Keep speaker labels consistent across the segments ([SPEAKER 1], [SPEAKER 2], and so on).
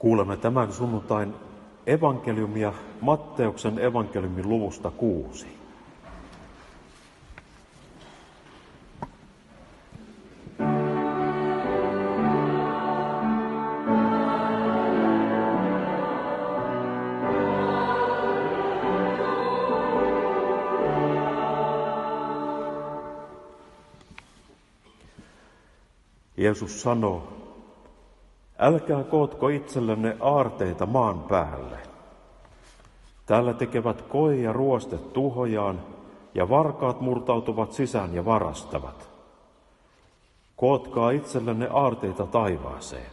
[SPEAKER 1] Kuulemme tämän sunnuntain evankeliumia Matteuksen evankeliumin luvusta kuusi. Jeesus sanoo, älkää kootko itsellenne aarteita maan päälle. Täällä tekevät koe ja ruoste tuhojaan, ja varkaat murtautuvat sisään ja varastavat. Kootkaa itsellenne aarteita taivaaseen.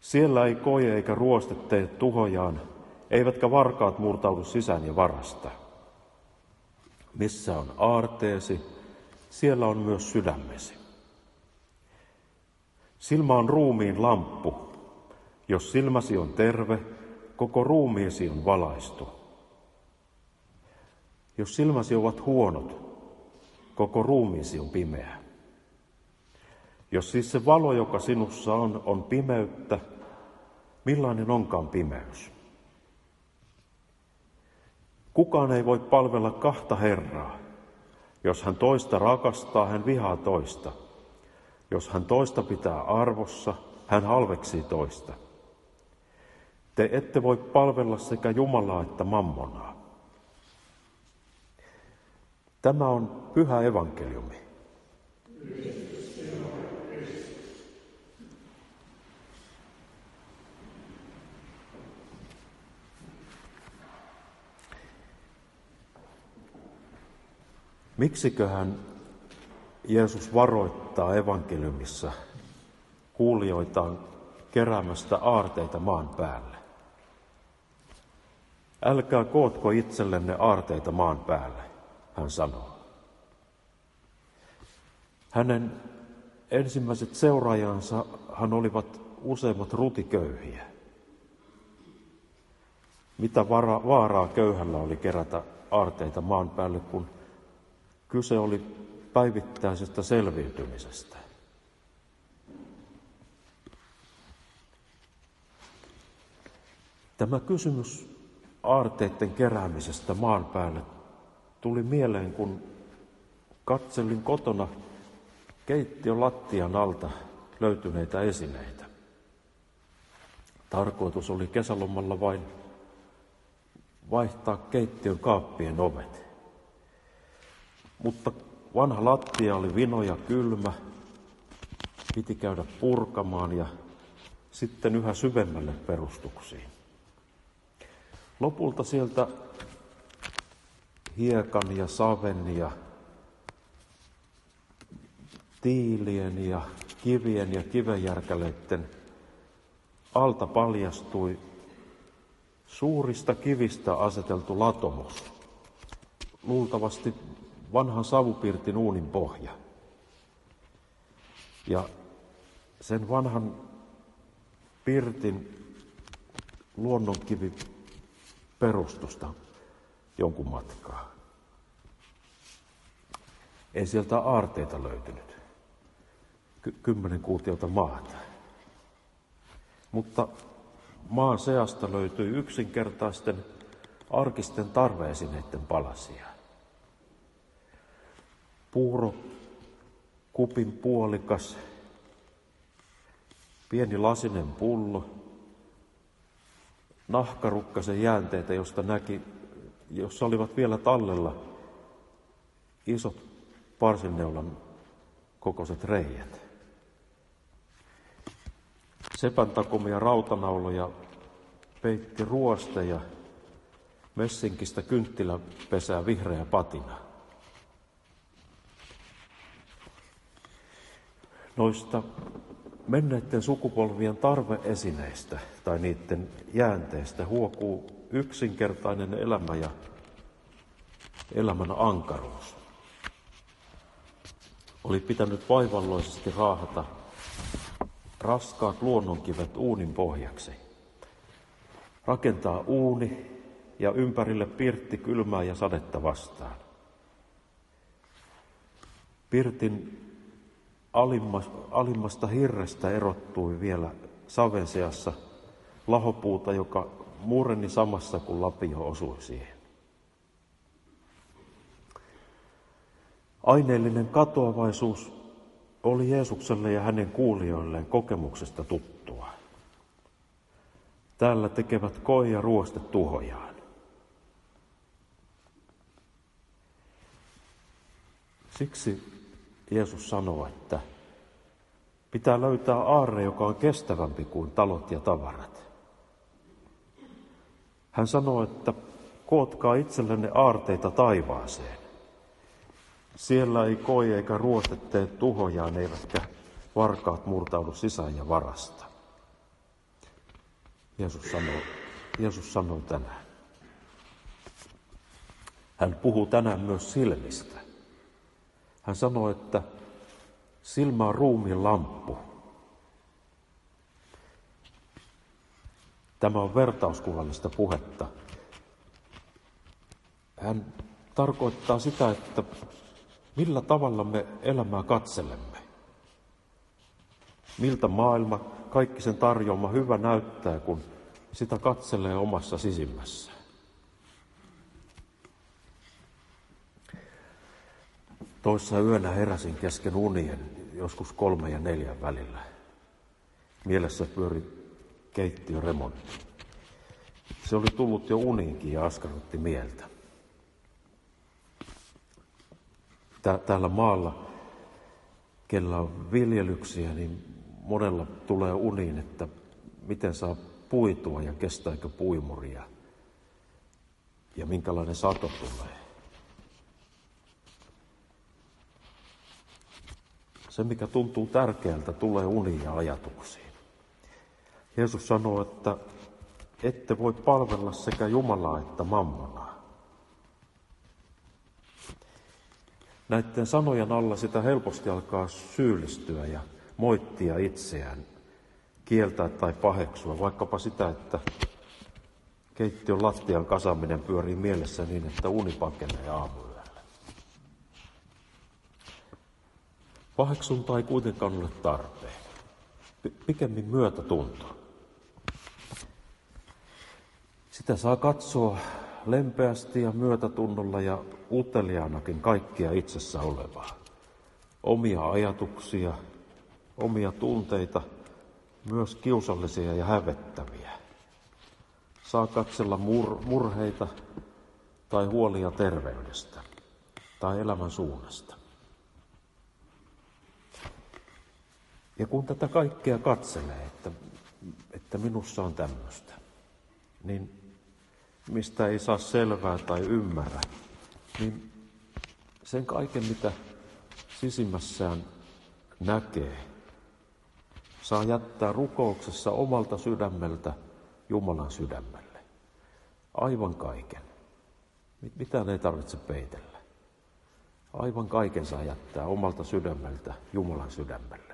[SPEAKER 1] Siellä ei koje eikä ruoste tee tuhojaan, eivätkä varkaat murtaudu sisään ja varasta. Missä on aarteesi, siellä on myös sydämesi. Silmä on ruumiin lamppu. Jos silmäsi on terve, koko ruumiisi on valaistu. Jos silmäsi ovat huonot, koko ruumiisi on pimeä. Jos siis se valo, joka sinussa on, on pimeyttä, millainen onkaan pimeys? Kukaan ei voi palvella kahta Herraa. Jos hän toista rakastaa, hän vihaa toista – jos hän toista pitää arvossa, hän halveksii toista. Te ette voi palvella sekä Jumalaa että mammonaa. Tämä on pyhä evankeliumi. Miksiköhän Jeesus varoittaa evankeliumissa kuulijoitaan keräämästä aarteita maan päälle. Älkää kootko itsellenne aarteita maan päälle, hän sanoo. Hänen ensimmäiset seuraajansa hän olivat useimmat rutiköyhiä. Mitä vara, vaaraa köyhällä oli kerätä aarteita maan päälle, kun kyse oli päivittäisestä selviytymisestä. Tämä kysymys aarteiden keräämisestä maan päälle tuli mieleen, kun katselin kotona keittiön lattian alta löytyneitä esineitä. Tarkoitus oli kesälomalla vain vaihtaa keittiön kaappien ovet. Mutta Vanha lattia oli vino ja kylmä, piti käydä purkamaan ja sitten yhä syvemmälle perustuksiin. Lopulta sieltä hiekan ja saven ja tiilien ja kivien ja kivenjärkäleiden alta paljastui suurista kivistä aseteltu latomos. Luultavasti vanhan savupirtin uunin pohja. Ja sen vanhan pirtin luonnonkivi perustusta jonkun matkaa. Ei sieltä aarteita löytynyt. Ky- kymmenen kuutiota maata. Mutta maan seasta löytyi yksinkertaisten arkisten tarveesineiden palasia puuro, kupin puolikas, pieni lasinen pullo, nahkarukkasen jäänteitä, josta näki, jossa olivat vielä tallella isot parsinneulan kokoiset reijät. Sepän takomia rautanauloja peitti ruoste ja messinkistä kynttiläpesää vihreä patina. Noista menneiden sukupolvien tarveesineistä tai niiden jäänteistä huokuu yksinkertainen elämä ja elämän ankaruus. Oli pitänyt vaivalloisesti raahata raskaat luonnonkivet uunin pohjaksi. Rakentaa uuni ja ympärille pirtti kylmää ja sadetta vastaan. Pirtin alimmasta hirrestä erottui vielä saven seassa lahopuuta, joka mureni samassa, kun lapio osui siihen. Aineellinen katoavaisuus oli Jeesukselle ja hänen kuulijoilleen kokemuksesta tuttua. Täällä tekevät koi ja ruoste tuhojaan. Siksi Jeesus sanoo, että pitää löytää aarre, joka on kestävämpi kuin talot ja tavarat. Hän sanoo, että kootkaa itsellenne aarteita taivaaseen. Siellä ei koi eikä ruoste tee tuhojaan, eivätkä varkaat murtaudu sisään ja varasta. Jeesus sanoo, Jeesus sanoo tänään. Hän puhuu tänään myös silmistä. Hän sanoo, että silmä on ruumiin lamppu. Tämä on vertauskuvallista puhetta. Hän tarkoittaa sitä, että millä tavalla me elämää katselemme. Miltä maailma, kaikki sen tarjoama hyvä näyttää, kun sitä katselee omassa sisimmässä. Toissa yönä heräsin kesken unien, joskus kolme ja neljän välillä. Mielessä pyöri keittiöremontti. Se oli tullut jo uniinkin ja askarrutti mieltä. täällä maalla, kellä on viljelyksiä, niin monella tulee uniin, että miten saa puitua ja kestääkö puimuria ja minkälainen sato tulee. Se, mikä tuntuu tärkeältä, tulee uniin ja ajatuksiin. Jeesus sanoo, että ette voi palvella sekä Jumalaa että mammonaa. Näiden sanojen alla sitä helposti alkaa syyllistyä ja moittia itseään, kieltää tai paheksua, vaikkapa sitä, että keittiön lattian kasaminen pyörii mielessä niin, että uni pakenee aamuyöllä. Paheksunta ei kuitenkaan ole tarpeen. Pikemmin myötätunto. Sitä saa katsoa lempeästi ja myötätunnolla ja uteliaanakin kaikkia itsessä olevaa. Omia ajatuksia, omia tunteita, myös kiusallisia ja hävettäviä. Saa katsella mur- murheita tai huolia terveydestä tai elämän suunnasta. Ja kun tätä kaikkea katselee, että, että minussa on tämmöistä, niin mistä ei saa selvää tai ymmärrä, niin sen kaiken, mitä sisimmässään näkee, saa jättää rukouksessa omalta sydämeltä Jumalan sydämelle. Aivan kaiken. Mitään ei tarvitse peitellä. Aivan kaiken saa jättää omalta sydämeltä Jumalan sydämelle.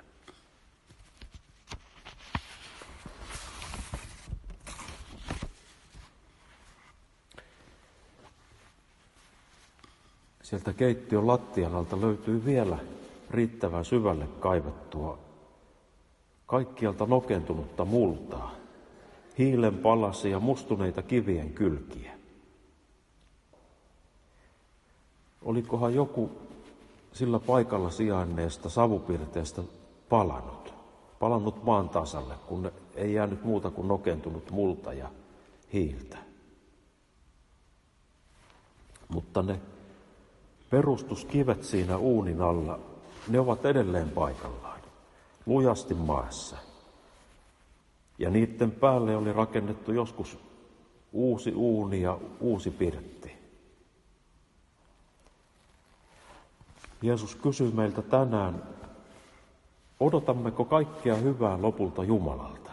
[SPEAKER 1] Sieltä keittiön lattian alta löytyy vielä riittävän syvälle kaivettua kaikkialta nokentunutta multaa, hiilen palasia ja mustuneita kivien kylkiä. Olikohan joku sillä paikalla sijainneesta savupirteestä palannut, palannut maan tasalle, kun ei jäänyt muuta kuin nokentunut multa ja hiiltä. Mutta ne Perustuskivet siinä uunin alla, ne ovat edelleen paikallaan, lujasti maassa. Ja niiden päälle oli rakennettu joskus uusi uuni ja uusi pirtti. Jeesus kysyy meiltä tänään, odotammeko kaikkea hyvää lopulta Jumalalta?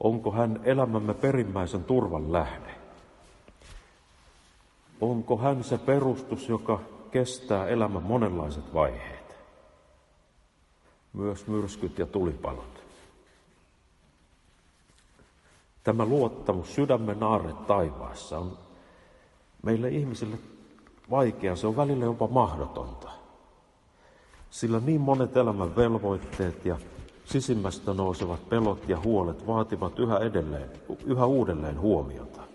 [SPEAKER 1] Onko hän elämämme perimmäisen turvan lähde? Onko hän se perustus, joka kestää elämän monenlaiset vaiheet? Myös myrskyt ja tulipalot. Tämä luottamus, sydämen aarre taivaassa on meille ihmisille vaikea, se on välillä jopa mahdotonta. Sillä niin monet elämän velvoitteet ja Sisimmästä nousevat pelot ja huolet vaativat yhä edelleen, yhä uudelleen huomiota.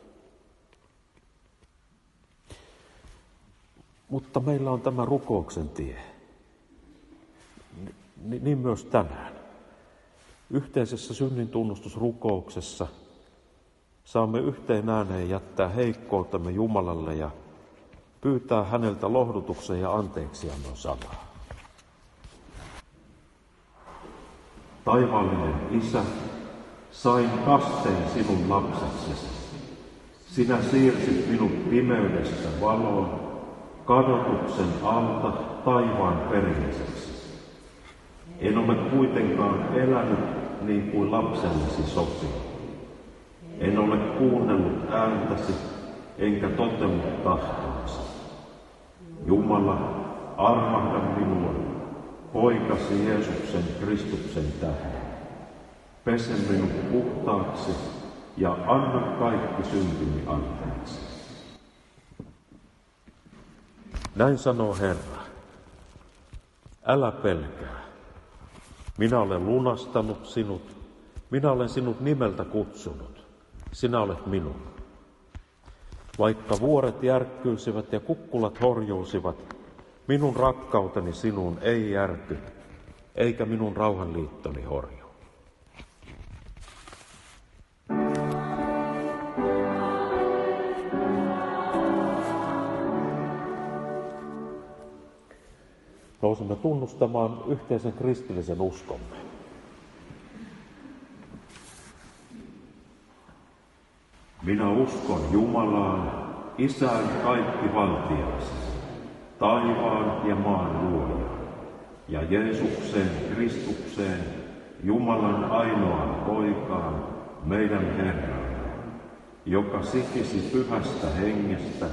[SPEAKER 1] Mutta meillä on tämä rukouksen tie. Niin myös tänään. Yhteisessä synnin tunnustusrukouksessa saamme yhteen ääneen jättää heikkoutamme Jumalalle ja pyytää häneltä lohdutuksen ja anteeksiannon sanaa. Taivaallinen Isä, sain kasteen sinun lapseksesi. Sinä siirsit minut pimeydestä valoon, kadotuksen alta taivaan perilliseksi. En ole kuitenkaan elänyt niin kuin lapsellesi sopii. En ole kuunnellut ääntäsi, enkä totellut tahtoasi. Jumala, armahda minua, poikasi Jeesuksen Kristuksen tähden. Pese minut puhtaaksi ja anna kaikki syntini anteeksi. Näin sanoo Herra. Älä pelkää. Minä olen lunastanut sinut. Minä olen sinut nimeltä kutsunut. Sinä olet minun. Vaikka vuoret järkkyisivät ja kukkulat horjuisivat, minun rakkauteni sinuun ei järky, eikä minun rauhanliittoni horju. Nousemme tunnustamaan yhteisen kristillisen uskomme. Minä uskon Jumalaan, Isään kaikki valtiaksi, taivaan ja maan luojaan, ja Jeesukseen Kristukseen, Jumalan ainoaan poikaan, meidän Herraan, joka sikisi pyhästä hengestä,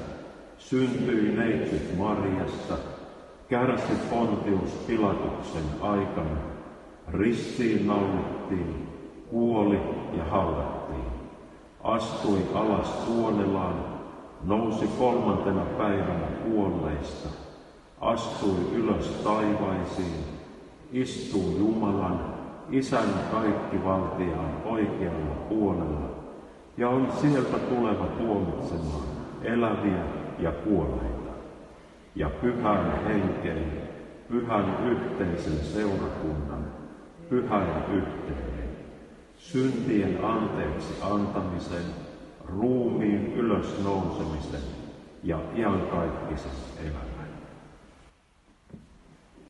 [SPEAKER 1] syntyi neitsyt Marjasta, kärsi Pontius Pilatuksen aikana, ristiin naulittiin, kuoli ja haudattiin, astui alas suonelaan, nousi kolmantena päivänä kuolleista, astui ylös taivaisiin, istuu Jumalan, Isän kaikki valtiaan oikealla puolella, ja on sieltä tuleva tuomitsemaan eläviä ja kuolleita ja pyhän henkeen, pyhän yhteisen seurakunnan, pyhän yhteyden, syntien anteeksi antamisen, ruumiin ylösnousemisen ja iankaikkisen elämän.